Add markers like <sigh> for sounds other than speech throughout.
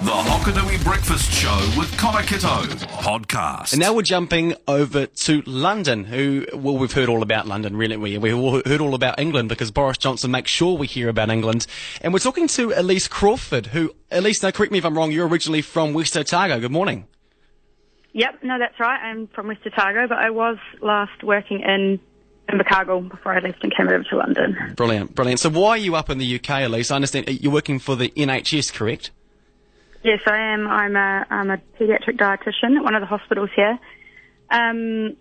The Hokonui Breakfast Show with Connor Kitto podcast. And now we're jumping over to London, who, well, we've heard all about London, really. We, we've heard all about England because Boris Johnson makes sure we hear about England. And we're talking to Elise Crawford, who, Elise, now correct me if I'm wrong, you're originally from West Otago. Good morning. Yep, no, that's right. I'm from West Otago, but I was last working in Invercargill before I left and came over to London. Brilliant, brilliant. So why are you up in the UK, Elise? I understand uh, you're working for the NHS, correct? Yes, I am. I'm a, I'm a paediatric dietitian at one of the hospitals here. Um,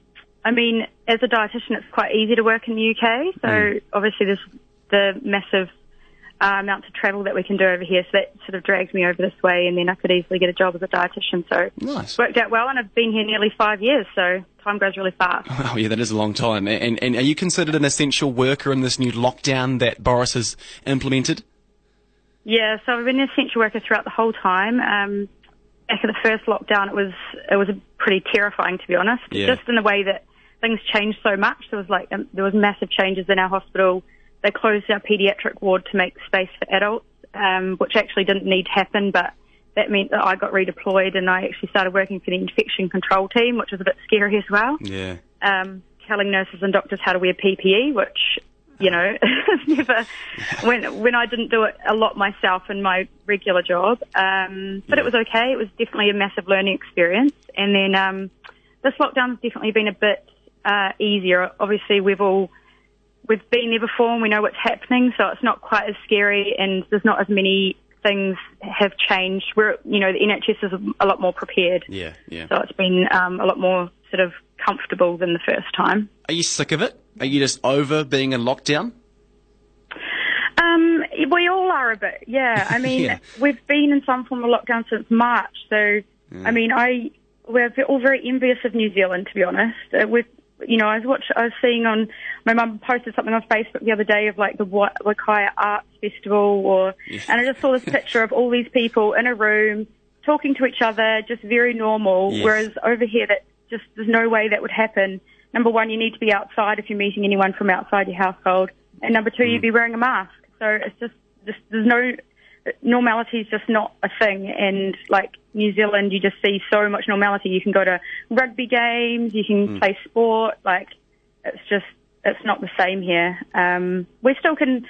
I mean, as a dietitian, it's quite easy to work in the UK. So mm. obviously, there's the massive uh, amounts of travel that we can do over here. So that sort of drags me over this way, and then I could easily get a job as a dietitian. So nice. worked out well, and I've been here nearly five years. So time goes really fast. <laughs> Oh yeah, that is a long time. And, and are you considered an essential worker in this new lockdown that Boris has implemented? Yeah, so I've been an essential worker throughout the whole time. Um, after the first lockdown, it was it was pretty terrifying to be honest. Yeah. Just in the way that things changed so much. There was like um, there was massive changes in our hospital. They closed our paediatric ward to make space for adults, um, which actually didn't need to happen, but that meant that I got redeployed and I actually started working for the infection control team, which was a bit scary as well. Yeah. Um, telling nurses and doctors how to wear PPE, which you know, <laughs> never when when I didn't do it a lot myself in my regular job. Um, but yeah. it was okay. It was definitely a massive learning experience. And then um, this lockdown's definitely been a bit uh, easier. Obviously, we've all we've been there before and we know what's happening, so it's not quite as scary and there's not as many things have changed. We're you know the NHS is a lot more prepared. Yeah, yeah. So it's been um, a lot more sort of comfortable than the first time. Are you sick of it? Are you just over being in lockdown? Um, we all are a bit, yeah. I <laughs> mean, yeah. we've been in some form of lockdown since March, so mm. I mean, I we're all very envious of New Zealand, to be honest. Uh, we've, you know, I was watch, I was seeing on my mum posted something on Facebook the other day of like the Wakaya Arts Festival, or yeah. and I just saw this picture of all these people in a room talking to each other, just very normal. Yes. Whereas over here, that just there's no way that would happen number one, you need to be outside if you're meeting anyone from outside your household, and number two, mm. you'd be wearing a mask. So it's just, just there's no normality is just not a thing. And like New Zealand, you just see so much normality. You can go to rugby games, you can mm. play sport. Like it's just it's not the same here. Um, we still can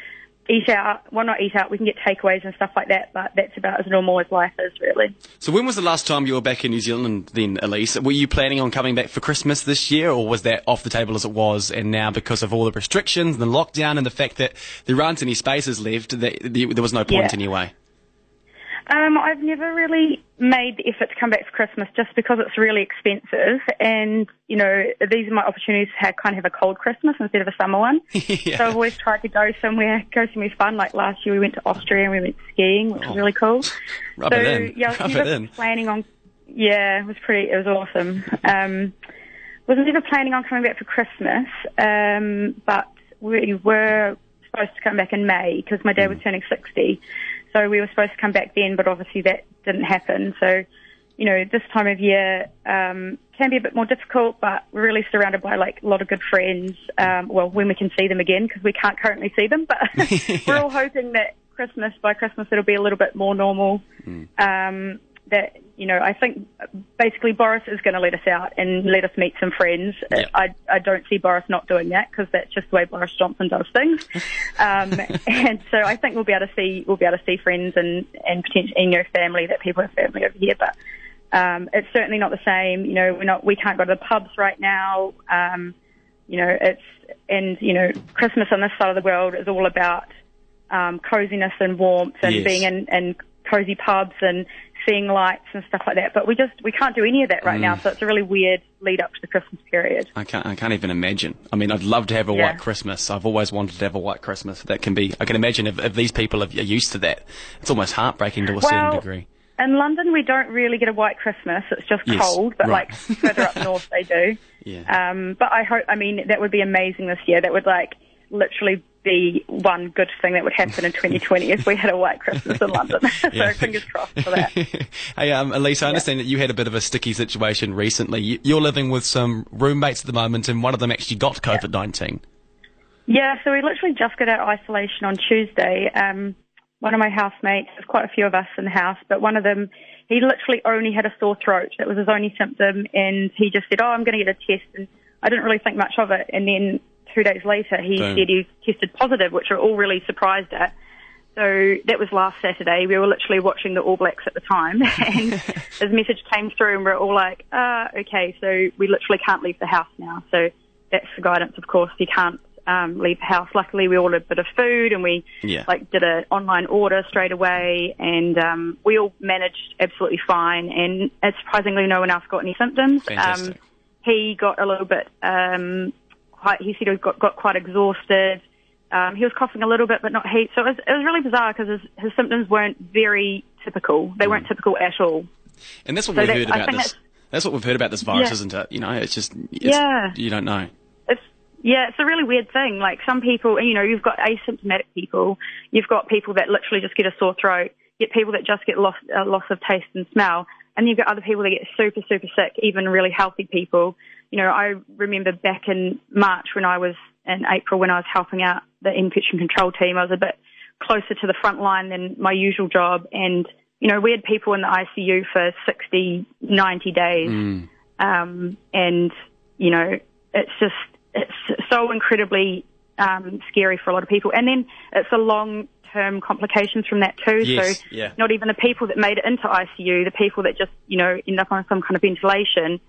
eat out. Well, not eat out. We can get takeaways and stuff like that, but that's about as normal as life is, really. So, when was the last time you were back in New Zealand? Then, Elise, were you planning on coming back for Christmas this year, or was that off the table as it was? And now, because of all the restrictions and the lockdown and the fact that there aren't any spaces left, that there was no point yeah. anyway. Um, I've never really made the effort to come back for Christmas just because it's really expensive. And, you know, these are my opportunities to have, kind of have a cold Christmas instead of a summer one. <laughs> yeah. So I've always tried to go somewhere, go somewhere fun. Like last year we went to Austria and we went skiing, which oh. was really cool. <laughs> Rub so. Yeah, I was Rub never planning on, yeah, it was pretty, it was awesome. Um, wasn't never planning on coming back for Christmas, um, but we were supposed to come back in May because my dad mm. was turning 60. So we were supposed to come back then, but obviously that didn't happen. So, you know, this time of year um, can be a bit more difficult, but we're really surrounded by like a lot of good friends. Um, well, when we can see them again, because we can't currently see them, but yeah. <laughs> we're all hoping that Christmas by Christmas it'll be a little bit more normal. Mm. Um, that you know, I think basically Boris is going to let us out and let us meet some friends. Yep. I, I don't see Boris not doing that because that's just the way Boris Johnson does things. <laughs> um, and so I think we'll be able to see we'll be able to see friends and and potentially you know family that people have family over here, but um, it's certainly not the same. You know, we're not we can't go to the pubs right now. Um, you know, it's and you know Christmas on this side of the world is all about um, coziness and warmth and yes. being in, in cozy pubs and seeing lights and stuff like that. But we just we can't do any of that right mm. now, so it's a really weird lead up to the Christmas period. I can't I can't even imagine. I mean, I'd love to have a yeah. white Christmas. I've always wanted to have a white Christmas. That can be. I can imagine if, if these people are used to that, it's almost heartbreaking to a well, certain degree. In London, we don't really get a white Christmas. It's just yes, cold, but right. like further up <laughs> north, they do. Yeah. Um, but I hope. I mean, that would be amazing this year. That would like literally be one good thing that would happen in 2020 if we had a white Christmas in London. <laughs> so fingers crossed for that. <laughs> hey, um, Elise, I understand yeah. that you had a bit of a sticky situation recently. You're living with some roommates at the moment, and one of them actually got COVID 19. Yeah, so we literally just got out of isolation on Tuesday. Um, one of my housemates. There's quite a few of us in the house, but one of them, he literally only had a sore throat. That was his only symptom, and he just said, "Oh, I'm going to get a test." And I didn't really think much of it. And then two days later, he Boom. said he tested positive, which we're all really surprised at. So that was last Saturday. We were literally watching the All Blacks at the time, <laughs> and <laughs> his message came through, and we're all like, "Ah, okay." So we literally can't leave the house now. So that's the guidance, of course. You can't um, leave the house. Luckily, we ordered a bit of food, and we Yeah. like did an online order straight away, and um, we all managed absolutely fine. And uh, surprisingly, no one else got any symptoms. Um, he got a little bit. Quite, he said he got, got quite exhausted. Um, he was coughing a little bit, but not heat. So it was, it was really bizarre because his, his symptoms weren't very typical. They weren't typical at all. And that's what So we've that- heard about this. that's- That's what we've heard about this virus, Yeah. isn't it? You know, it's just, it's, Yeah. you don't know. It's yeah, it's a really weird thing. Like some people, you know, you've got asymptomatic people, you've got people that literally just get a sore throat, you get people that just get loss uh, loss of taste and smell, and you've got other people that get super super sick, even really healthy people. You know, I remember back in March when I was in April when I was helping out the infection control team, I was a bit closer to the front line than my usual job, and you know, we had people in the ICU for 60, 90 days um, and you know it's just it's so incredibly um, scary for a lot of people. And then it's the long term complications from that too. Yes, so yeah. not even the people that made it into ICU, the people that just you know end up on some kind of ventilation.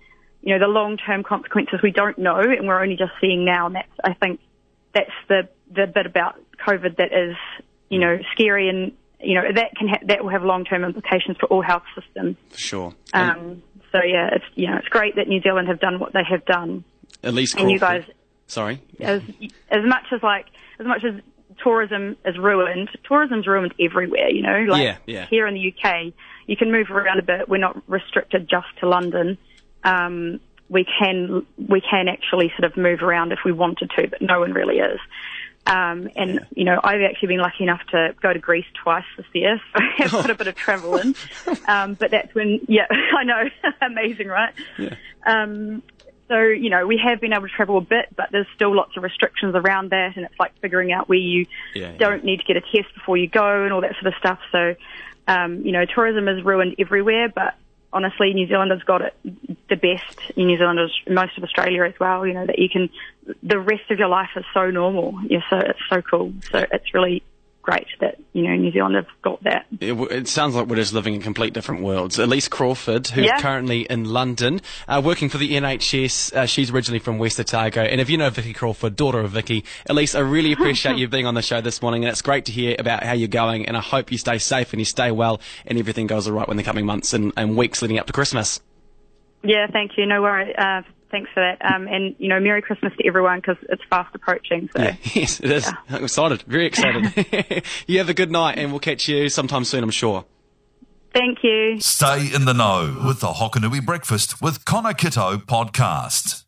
You know the long term consequences we don't know, and we're only just seeing now. And that's I think that's the the bit about COVID that is you know scary and you know that can ha- that will have long term implications for all health systems. For sure. And Um, so yeah, it's you know it's great that New Zealand have done what they have done. At least and you guys- Sorry. As as much as like as much as tourism is ruined, tourism's ruined everywhere. You know, like Yeah, yeah. here in the UK, you can move around a bit. We're not restricted just to London. Um, we can we can actually sort of move around if we wanted to, but no one really is. Um, and you know, I've actually been lucky enough to go to Greece twice this year, so <laughs> I've put a bit of travel in. <laughs> Um, but that's when, yeah, <laughs> I know, amazing, right? Um, so you know, we have been able to travel a bit, but there's still lots of restrictions around that, and it's like figuring out where you Yeah, don't need to get a test before you go and all that sort of stuff. So, um, you know, tourism is ruined everywhere, but honestly, New Zealand has got it the best. New Zealand, is most of Australia as well. You know that you can, the rest of your life is so normal. Yeah, so it's so cool. So it's really great that you know New Zealand have got that. It, it sounds like we're just living in complete different worlds. Elise Crawford, who's Yeah. currently in London, uh, working for the NHS. Uh, she's originally from West Otago. And if you know Vicky Crawford, daughter of Vicky, Elise, I really appreciate <laughs> you being on the show this morning. And it's great to hear about how you're going. And I hope you stay safe and you stay well and everything goes all right in the coming months and, and weeks leading up to Christmas. Yeah, thank you. No worry. Uh, thanks for that. Um, and you know, Merry Christmas to everyone because it's fast approaching. So Yeah, <laughs> yes, it is. I'm excited. Very excited. <laughs> you have a good night and we'll catch you sometime soon, I'm sure. thank you. Stay in the know with the Hokonui Breakfast with Connor Kitto podcast.